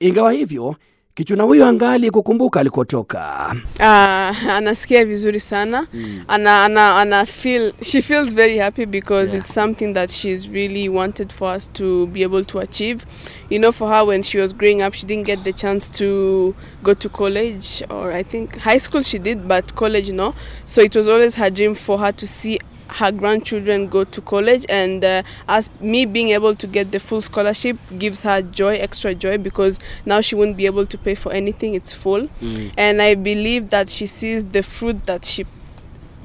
Ingawa hivyo, Kichuna huyo angali kukumbuka alikotoka. Uh, anasikia vizuri sana mm. ana, ana, ana feel, she feels very happy because Yeah. it's something that she's really wanted for us to be able to achieve you know for her when she was growing up she didn't get the chance to go to college or i think high school she did but college no so it was always her dream for her to see her grandchildren go to college and uh, as me being able to get the full scholarship gives her joy extra joy because now she won't be able to pay for anything it's full. And i believe that she sees the fruit that she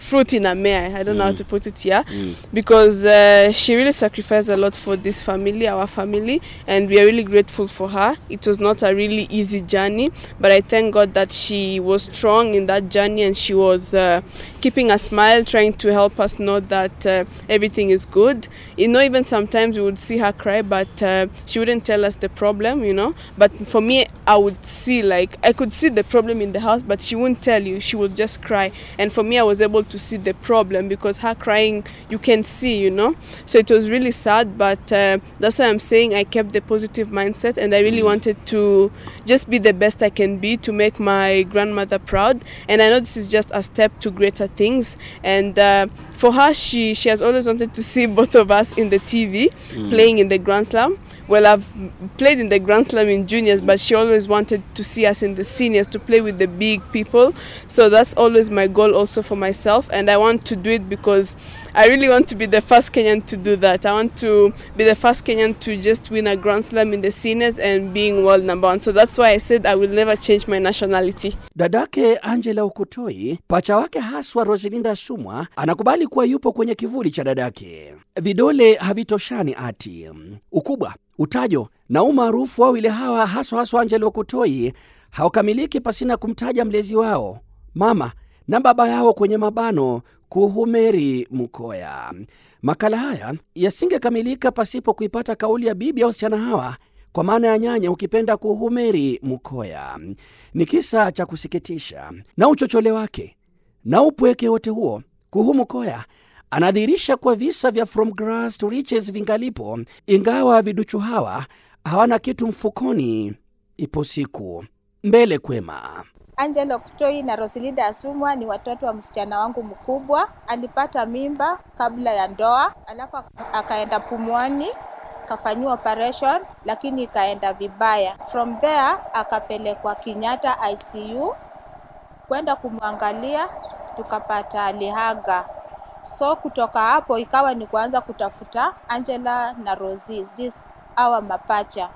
fruit in a mare i don't know how to put it here because uh, she really sacrificed a lot for this family our family and we are really grateful for her. It was not a really easy journey but i thank god that she was strong in that journey and she was uh, keeping a smile trying to help us know that uh, everything is good. You know even sometimes we would see her cry but uh, she wouldn't tell us the problem you know. But for me i would see like i could see the problem in the house but she wouldn't tell you. She would just cry. And for me i was able to see the problem because her crying you can see you know? So it was really sad but uh, that's why i'm saying i kept the positive mindset and i really wanted to just be the best i can be to make my grandmother proud. And i know this is just a step to greater things. And uh, for her she she has always wanted to see both of us in the tv playing in the grand slam well i've played in the grand slam in juniors but she always wanted to see us in the seniors to play with the big people. So that's always my goal also for myself and i want to do it because i really want to be the first kenyan to do that. I want to be the first kenyan to just win a grand slam in the seniors and being world number one. So that's why i said i will never change my nationality. Dadake Angela Ukutoi, pacha wake haswa Roselinda Sumwa, anakubali kuwa yupo kwenye kivuli cha dadake. Vidole havitoshani ati ukubwa, utajo na umaarufu wa ile hawa, haswa haswa Angelo Kutoi haukamiliki pasina kumtaja mlezi wao mama na baba yao kwenye mabano Kuhumeri Mukoya. Makala haya yasingekamilika pasipo kuipata kauli ya bibi ya wasichana hawa kwa maana ya nyanya ukipenda Kuhumeri Mukoya. Ni kisa cha kusikitisha na uchochole wake na upweke wote huo. Kuhu Mukoya anadhihirisha kuwa visa vya from grass to riches vingalipo, ingawa viduchu hawa hawana kitu mfukoni. Ipo siku mbele kwema. Angelo Kutoi na Rosalinda Asumwa ni watoto wa msichana wangu mkubwa. Alipata mimba kabla ya ndoa, alafu akaenda Pumwani kafanyiwa operation lakini ikaenda vibaya. From there akapelekwa Kenyatta ICU kwenda kumwangalia, tukapata alihaga. So kutoka hapo ikawa ni kuanza kutafuta Angela na Rosie, this hawa mapacha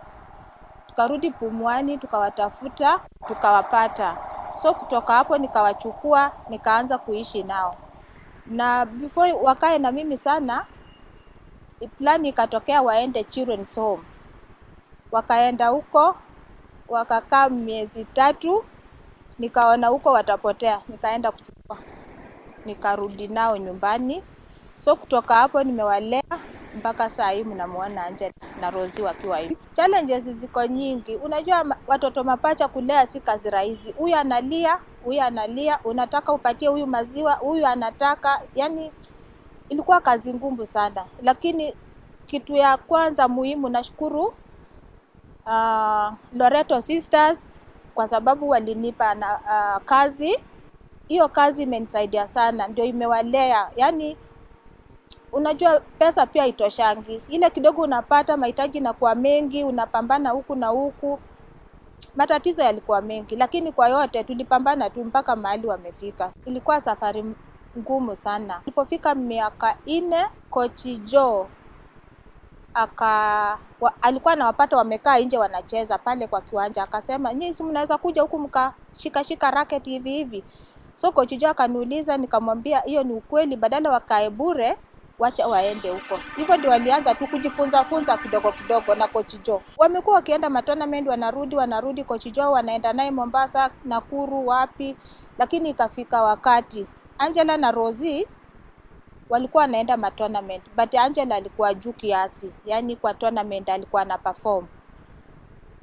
tukarudi Pumwani tukawatafuta tukawapata. So kutoka hapo nikawachukua nikaanza kuishi nao, na before wakae na mimi sana, plani ikatokea waende children's home. Wakaenda huko wakakaa miezi tatu, nikaona huko watapotea, nikaenda kuchukua, nikarudi nao nyumbani. So kutoka hapo nimewalea mpaka saa hii mnamwona Angela na Rozi wakiwa hivi. Challenges ziko nyingi. Unajua watoto mapacha kulea si kazi rahisi. Huyu analia, huyu analia, unataka upatie huyu maziwa, huyu anataka, yani ilikuwa kazi ngumu sana, lakini kitu ya kwanza muhimu nashukuru uh, Loreto Sisters kwa sababu walinipa na, uh, kazi. Hiyo kazi imenisaidia sana, ndio imewalea yani unajua pesa pia itoshangi. Ile kidogo unapata, mahitaji inakuwa mengi, unapambana huku na huku, matatizo yalikuwa mengi, lakini kwa yote tulipambana tu mpaka mahali wamefika. Ilikuwa safari ngumu sana. Ilipofika miaka nne, kochi Jo aka wa, alikuwa anawapata wamekaa nje wanacheza pale kwa kiwanja, akasema nyinyi si mnaweza kuja huku mkashikashika racket hivi hivi. So coach Joe akaniuliza, nikamwambia hiyo ni ukweli, badala wakae bure wacha waende huko. Hivyo ndio walianza tu kujifunza funza kidogo kidogo na Coach Joe. Wamekuwa wakienda matournament, wanarudi wanarudi, Coach Joe wanaenda naye Mombasa, Nakuru, wapi, lakini ikafika wakati Angela na Rosie walikuwa wanaenda matournament but Angela alikuwa juu kiasi, yaani kwa tournament alikuwa ana perform.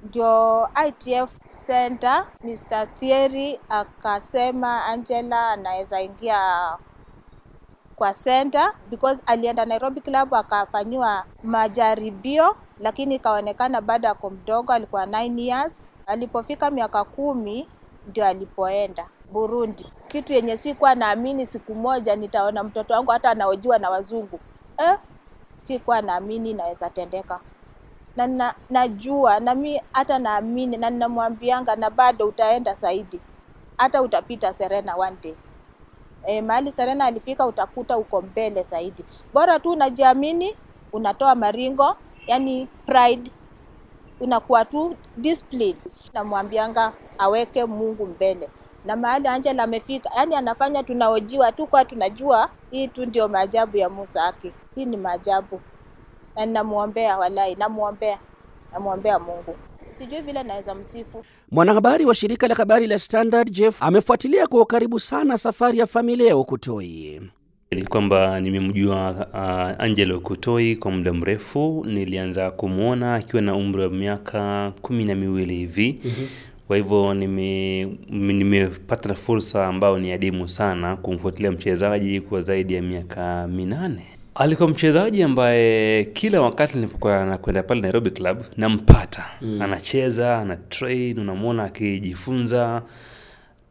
Ndio ITF Center Mr. Thierry akasema Angela anaweza ingia kwa center because alienda Nairobi Club akafanyiwa majaribio, lakini ikaonekana bado ako mdogo, alikuwa 9 years. Alipofika miaka kumi ndio alipoenda Burundi, kitu yenye sikuwa naamini siku moja nitaona mtoto wangu hata anaojiwa na wazungu eh, sikuwa naamini inaweza tendeka na na, najua na mi hata naamini na ninamwambianga na bado utaenda zaidi, hata utapita Serena one day. E, mahali Serena alifika utakuta uko mbele zaidi. Bora tu unajiamini, unatoa maringo, yani pride, unakuwa tu discipline. Namwambianga aweke Mungu mbele na mahali Angela amefika, yani anafanya tunaojiwa tu kwa tunajua hii tu ndio maajabu ya Musa ake Hii ni maajabu na ninamwombea, walai, namwombea, namwombea Mungu. Sijui vile naweza msifu. Mwanahabari wa shirika la habari la Standard Jeff amefuatilia kwa ukaribu sana safari ya familia ya Okutoi. Ni kwamba nimemjua uh, Angela Okutoi kwa muda mrefu. Nilianza kumwona akiwa na umri wa miaka kumi na miwili hivi mm-hmm. Kwa hivyo nimepata nime fursa ambayo ni adimu sana kumfuatilia mchezaji kwa zaidi ya miaka minane. Alikuwa mchezaji ambaye kila wakati nilipokuwa nakwenda pale Nairobi Club nampata mm. Anacheza, ana train, unamwona akijifunza.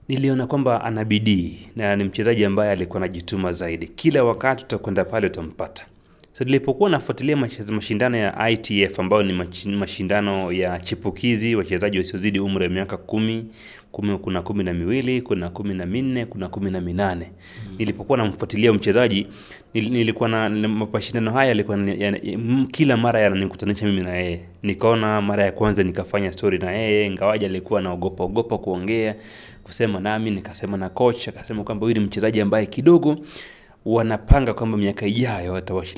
Niliona kwamba ana bidii na ni mchezaji ambaye alikuwa anajituma zaidi. Kila wakati utakwenda pale utampata. So nilipokuwa nafuatilia mashindano ya ITF ambayo ni mashindano ya chipukizi wachezaji wasiozidi umri wa miaka kumi, kumi, kuna kumi na miwili, kuna kumi na minne, kuna kumi na minane. Mm. Nilipokuwa namfuatilia mchezaji nilikuwa na mashindano haya yalikuwa ya, kila mara yananikutanisha mimi na yeye. Nikaona mara ya kwanza nikafanya story na yeye, ingawaje alikuwa anaogopa ogopa kuongea, kusema nami, nikasema na coach, akasema kwamba huyu ni mchezaji ambaye kidogo wanapanga kwamba miaka ijayo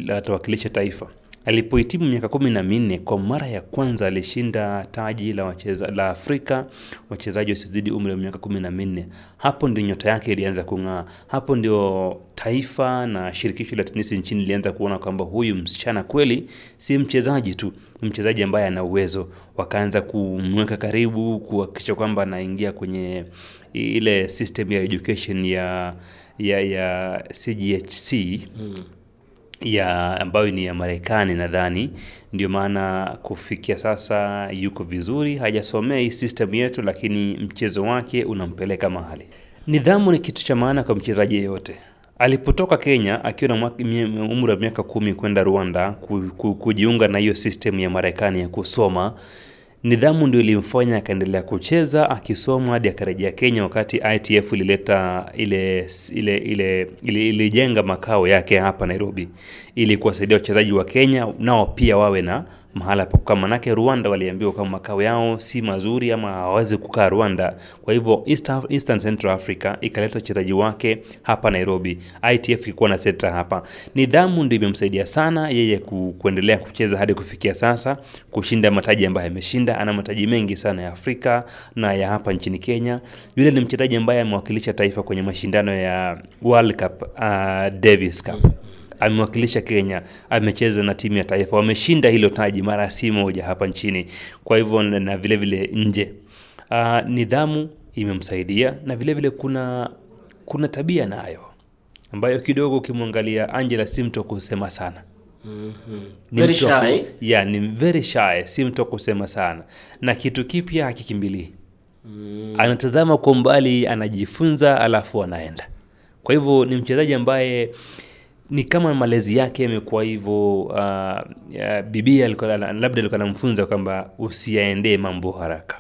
watawakilisha taifa. Alipohitimu miaka kumi na minne kwa mara ya kwanza alishinda taji la, wacheza, la Afrika wachezaji wasiozidi umri wa miaka kumi na minne. Hapo ndio nyota yake ilianza kung'aa. Hapo ndio taifa na shirikisho la tenisi nchini lilianza kuona kwamba huyu msichana kweli si mchezaji tu, ni mchezaji ambaye ana uwezo. Wakaanza kumweka karibu, kuhakikisha kwamba anaingia kwenye ile system ya education ya ya ya CGHC hmm. Ya ambayo ni ya Marekani nadhani, ndio maana kufikia sasa yuko vizuri. Hajasomea hii system yetu, lakini mchezo wake unampeleka mahali. Nidhamu ni kitu cha maana kwa mchezaji yeyote. Alipotoka Kenya akiwa na umri wa miaka kumi kwenda Rwanda ku, ku, kujiunga na hiyo system ya Marekani ya kusoma nidhamu ndio ilimfanya akaendelea kucheza akisoma hadi akarejea Kenya, wakati ITF ilileta ile ile ile ilijenga makao yake hapa Nairobi. Ili kuwasaidia wachezaji wa Kenya nao pia wawe na mahala pa kukaa, manake Rwanda waliambiwa kama makao yao si mazuri ama hawawezi kukaa Rwanda. Kwa hivyo East, Eastern Central Africa ikaleta wachezaji wake hapa Nairobi, ITF ilikuwa na seta hapa. Nidhamu ndio imemsaidia sana yeye ku, kuendelea kucheza hadi kufikia sasa, kushinda mataji ambayo ameshinda. Ana mataji mengi sana ya Afrika na ya hapa nchini Kenya. Yule ni mchezaji ambaye amewakilisha taifa kwenye mashindano ya World Cup, uh, Davis Cup amewakilisha Kenya, amecheza na timu ya taifa, wameshinda hilo taji mara si moja hapa nchini, kwa hivyo na vile vile nje. Uh, nidhamu imemsaidia na vile vile kuna kuna tabia nayo ambayo kidogo ukimwangalia Angela si mtu wa kusema sana. Mhm. Ni Very shy. yeah, ni very shy, si mtu wa kusema sana, na kitu kipya hakikimbilii anatazama kwa umbali, anajifunza, alafu anaenda. Kwa hivyo ni mchezaji ambaye ni kama malezi yake yamekuwa hivyo. Uh, ya, bibia labda alikuwa anamfunza kwamba usiyaendee mambo haraka,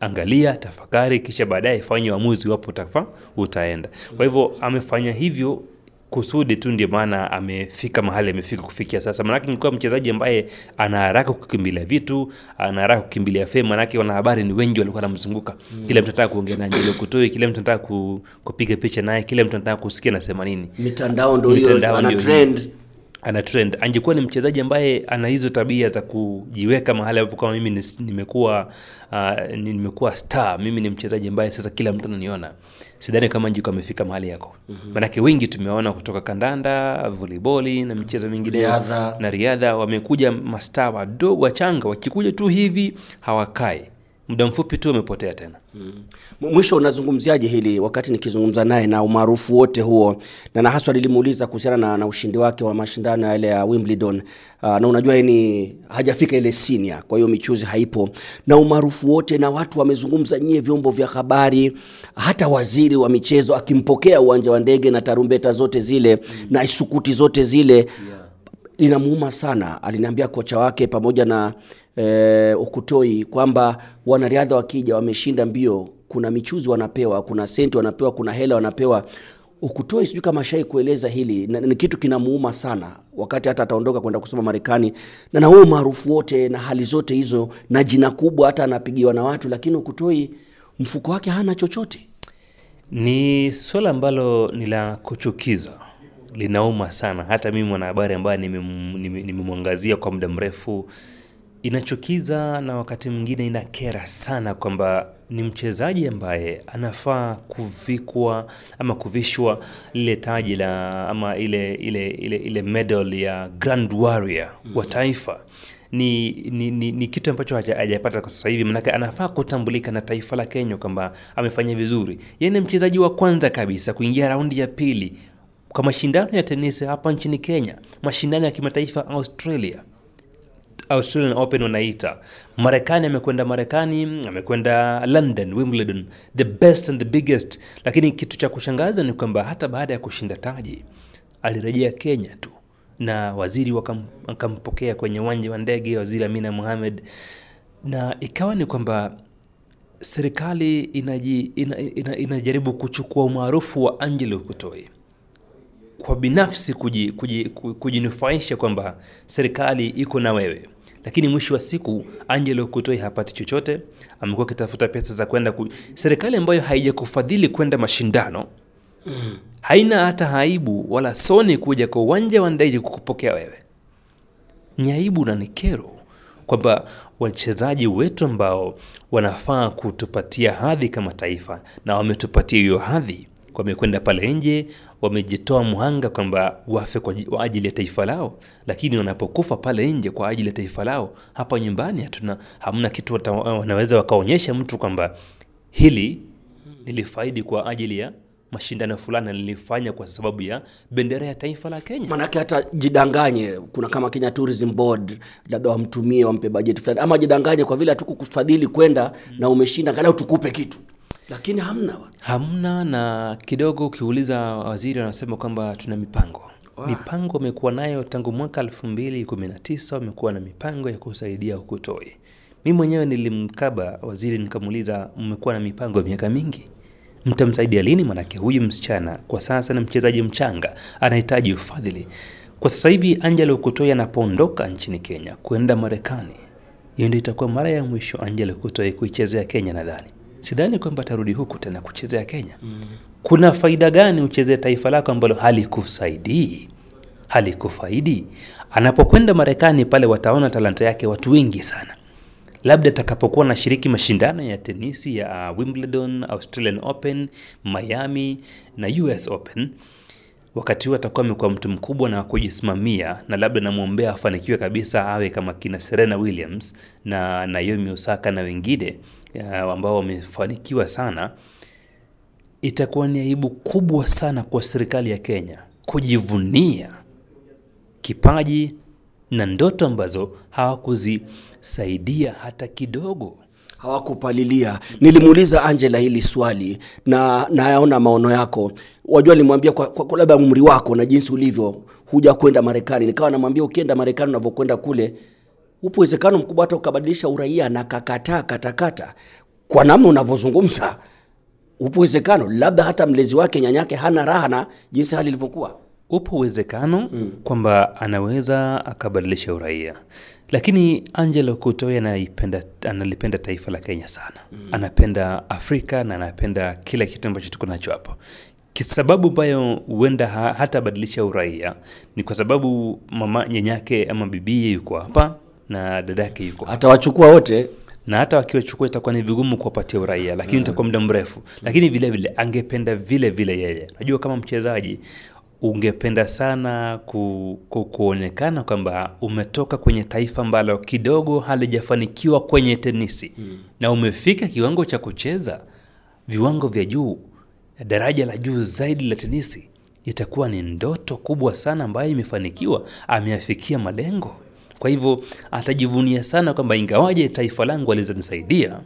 angalia, tafakari, kisha baadaye fanye uamuzi wapo utafa utaenda. Kwa hivyo amefanya hivyo kusudi tu ndio maana amefika mahali amefika kufikia sasa. Maanake nilikuwa mchezaji ambaye ana haraka kukimbilia vitu, ana haraka kukimbilia fame, maanake wanahabari ni wengi walikuwa wanamzunguka. Kila mtu anataka kuongea na Angelo Kutoi, kila mtu anataka ku, kupiga picha naye, kila mtu anataka kusikia nasema nini. mitandao ndo hiyo ana trend ana trend. Angekuwa ni mchezaji ambaye ana hizo tabia za kujiweka mahali ambapo kama mimi nimekuwa uh, nimekuwa star, mimi ni mchezaji ambaye sasa kila mtu ananiona. Sidhani kama njiko amefika mahali yako. Maanake wengi tumewaona kutoka kandanda, voliboli na michezo mingine na riadha, wamekuja mastaa wadogo wachanga, wakikuja tu hivi hawakai, muda mfupi tu umepotea tena. Mm. mwisho unazungumziaje hili wakati nikizungumza naye na umaarufu wote huo na na haswa nilimuuliza kuhusiana na, na ushindi wake wa mashindano yale ya Wimbledon uh, na unajua yeye ni hajafika ile senior kwa hiyo michuzi haipo na umaarufu wote na watu wamezungumza nyie vyombo vya habari hata waziri wa michezo akimpokea uwanja wa ndege na tarumbeta zote zile mm. na isukuti zote zile yeah inamuuma sana. Aliniambia kocha wake pamoja na eh, Ukutoi kwamba wanariadha wakija wameshinda mbio, kuna michuzi wanapewa, kuna senti wanapewa, kuna hela wanapewa. Ukutoi sijui kama shai kueleza hili ni kitu kinamuuma sana, wakati hata ataondoka kwenda kusoma Marekani na na huo maarufu wote na hali zote hizo na jina kubwa, hata anapigiwa na watu, lakini Ukutoi mfuko wake hana chochote. Ni swala ambalo ni la kuchukiza, linauma sana. Hata mimi mwanahabari ambaye nimem- nime- nimemwangazia kwa muda mrefu, inachukiza na wakati mwingine inakera sana kwamba ni mchezaji ambaye anafaa kuvikwa ama kuvishwa lile taji la ama ile ile ile, ile medal ya Grand Warrior wa taifa ni, ni, ni, ni kitu ambacho haja- hajapata kwa sasa hivi, manake anafaa kutambulika na taifa la Kenya kwamba amefanya vizuri. Yeye ni mchezaji wa kwanza kabisa kuingia raundi ya pili kwa mashindano ya tenisi hapa nchini Kenya, mashindano ya kimataifa Australia. Australian Open wanaita. Marekani amekwenda Marekani, amekwenda London, Wimbledon, the best and the biggest. Lakini kitu cha kushangaza ni kwamba hata baada ya kushinda taji alirejea Kenya tu na waziri wakam- wakampokea kwenye uwanja wa ndege, waziri Amina Mohamed, na ikawa ni kwamba serikali inaji, ina, ina, inajaribu kuchukua umaarufu wa Angelo Kutoi kwa binafsi kuji, kuji, kujinufaisha kwamba serikali iko na wewe, lakini mwisho wa siku Angelo Kutoi hapati chochote. Amekuwa akitafuta pesa za kwenda ku... serikali ambayo haijakufadhili kwenda mashindano haina hata aibu wala soni kuja kwa uwanja wa ndege kukupokea wewe. Ni aibu na ni kero kwamba wachezaji wetu ambao wanafaa kutupatia hadhi kama taifa na wametupatia hiyo hadhi, wamekwenda pale nje, wamejitoa mhanga kwamba wafe kwa ajili ya taifa lao, lakini wanapokufa pale nje kwa ajili ya taifa lao, hapa nyumbani hatuna, hamna kitu wanaweza wakaonyesha mtu kwamba hili nilifaidi kwa ajili ya mashindano fulani nilifanya kwa sababu ya bendera ya taifa la Kenya. Manake hata jidanganye, kuna kama Kenya Tourism Board, labda wamtumie wampe bajeti fulani, ama jidanganye kwa vile hatukukufadhili kwenda na umeshinda, angalau tukupe kitu, lakini hamna wa. Hamna na kidogo. Ukiuliza waziri anasema kwamba tuna mipango mipango amekuwa nayo tangu mwaka elfu mbili kumi na tisa wamekuwa na mipango ya kusaidia Ukutoi. Mi mwenyewe nilimkaba waziri nikamuuliza, mmekuwa na mipango ya miaka mingi, mtamsaidia lini? Manake huyu msichana kwa sasa ni mchezaji mchanga, anahitaji ufadhili. Kwa sasa hivi Angela Ukutoi anapoondoka nchini Kenya kwenda Marekani, hiyo ndio itakuwa mara ya mwisho Angela Ukutoi kuichezea Kenya. Nadhani sidhani kwamba atarudi huku tena kuchezea Kenya. Kuna faida gani uchezee taifa lako ambalo halikusaidii halikufaidi? Anapokwenda Marekani pale wataona talanta yake watu wengi sana labda atakapokuwa anashiriki mashindano ya tenisi ya uh, Wimbledon, Australian Open, Miami na US Open, wakati huo atakuwa amekuwa mtu mkubwa na kujisimamia, na labda namwombea afanikiwe kabisa, awe kama kina Serena Williams na Naomi Osaka na wengine ambao wamefanikiwa sana. Itakuwa ni aibu kubwa sana kwa serikali ya Kenya kujivunia kipaji na ndoto ambazo hawakuzisaidia hata kidogo. Hawakupalilia. Nilimuuliza Angela hili swali na nayaona maono yako. Wajua, nilimwambia kwa, kwa, kwa labda umri wako na jinsi ulivyo, huja kwenda Marekani. Nikawa namwambia ukienda Marekani, unavyokwenda kule, upo uwezekano mkubwa hata ukabadilisha uraia na kakataa katakata kwa namna unavyozungumza. Upo uwezekano labda hata mlezi wake nyanyake hana raha na jinsi hali ilivyokuwa. upo uwezekano kwamba anaweza akabadilisha uraia lakini kutoya anaipenda analipenda taifa la kenya sana. Anapenda afrika na anapenda kila kitu ambacho tuko nacho hapo. Kisababu ambayo huenda ha, badilisha uraia ni kwa sababu mama nyanyake ama bibie yuko hapa na dadake yuko hapa. Atawachukua wote? Na hata wakiwachukua itakuwa ni vigumu kuwapatia uraia lakini itakuwa muda mrefu. Lakini vile vile angependa vile vile yeye. Najua kama mchezaji ungependa sana ku, ku, kuonekana kwamba umetoka kwenye taifa ambalo kidogo halijafanikiwa kwenye tenisi. Mm. na umefika kiwango cha kucheza viwango vya juu daraja la juu zaidi la tenisi itakuwa ni ndoto kubwa sana ambayo imefanikiwa ameafikia malengo. Kwa hivyo atajivunia sana kwamba ingawaje taifa langu alizonisaidia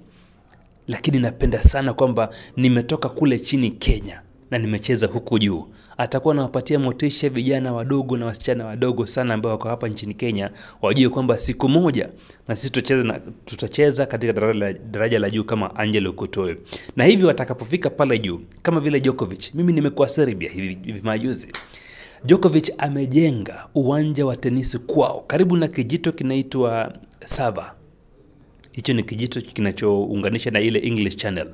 lakini napenda sana kwamba nimetoka kule chini kenya na nimecheza huku juu atakuwa anawapatia motisha vijana wadogo na wasichana wadogo sana ambao wako hapa nchini kenya wajue kwamba siku moja na sisi tutacheza, na, tutacheza katika daraja la, juu kama angelo kutoe na hivyo watakapofika pale juu kama vile Djokovic mimi nimekuwa serbia hivi, hivi majuzi Djokovic amejenga uwanja wa tenisi kwao karibu na kijito kinaitwa Sava. Hicho ni kijito kinachounganisha na ile English Channel.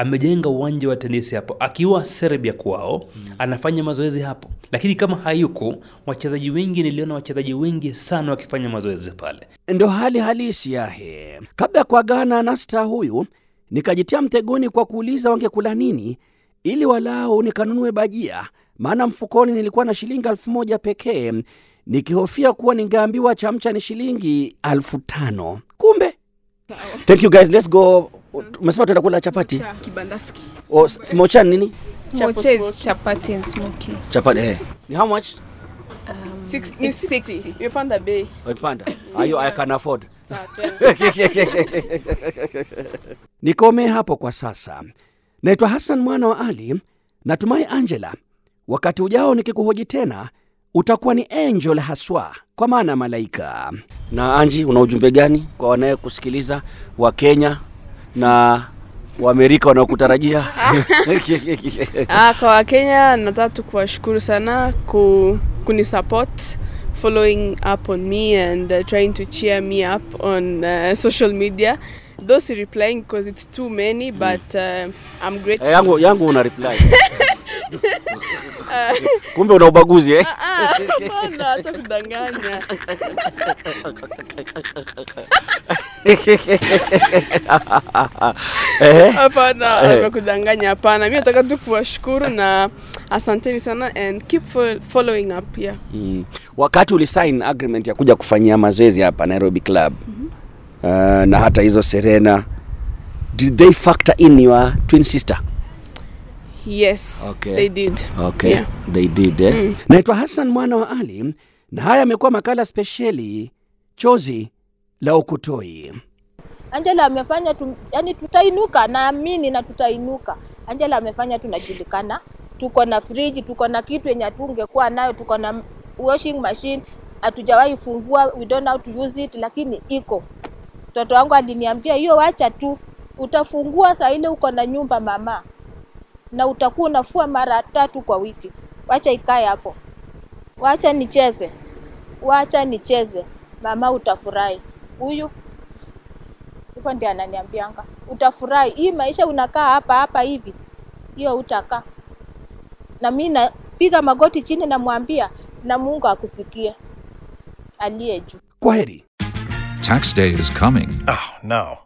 Amejenga uwanja wa tenisi hapo akiwa Serbia kwao, anafanya mazoezi hapo. Lakini kama hayuko, wachezaji wengi, niliona wachezaji wengi sana wakifanya mazoezi pale. Ndo hali halisi yahe. Kabla ya kuagana na staa huyu, nikajitia mtegoni kwa kuuliza wangekula nini ili walau nikanunue bajia, maana mfukoni nilikuwa na shilingi elfu moja pekee, nikihofia kuwa ningeambiwa chamcha ni shilingi elfu tano. Kumbe thank you guys, let's go. Umesema tuenda kula chapati kibandaski. Oh, smochan nini Smoches, chapati and smoky. chapati eh. ni how much Six, ni 60. 60. Imepanda bei. Waipanda ayo I can afford Nikome hapo kwa sasa. Naitwa Hassan mwana wa Ali. Natumai Angela, wakati ujao nikikuhoji tena utakuwa ni angel haswa, kwa maana ya malaika. Na Anji, una ujumbe gani kwa wanayekusikiliza wa Kenya na Waamerika wanaokutarajia? Ah, kwa Wakenya nataka tu kuwashukuru sana ku, kunisupport following up on me and uh, trying to cheer me up on uh, social media. Those replying because it's too many but uh, I'm grateful Hey, yangu, yangu una reply kumbe una ubaguzi eh? Ah, hapana, acha kudanganya? Hapana acha kudanganya hapana. Mi nataka tu kuwashukuru na asanteni sana and keep following up yeah. Mm. Wakati ulisign agreement ya kuja kufanyia mazoezi hapa Nairobi Club uh, na hata hizo Serena, did they factor in your twin sister? Yes Okay. they did Okay, Yeah. they did eh? Naitwa Hassan mwana wa Ali na haya amekuwa makala spesheli chozi la ukutoi. Angela amefanya tu, yani tutainuka, naamini na tutainuka. Angela amefanya tunajulikana, tuko na friji, tuko na kitu yenye tungekuwa nayo, tuko na washing machine hatujawahi fungua, we don't know how to use it, lakini iko. Mtoto wangu aliniambia hiyo, wacha tu, utafungua saa ile uko na nyumba mama, na utakuwa unafua mara tatu kwa wiki. Wacha ikae hapo, wacha nicheze, wacha nicheze, mama, utafurahi. Huyu hivyo ndiye ananiambianga utafurahi hii maisha unakaa hapa hapa hivi hiyo utakaa na mi napiga magoti chini namwambia na mungu akusikie aliye juu Kwaheri. Tax day is coming. Oh, no.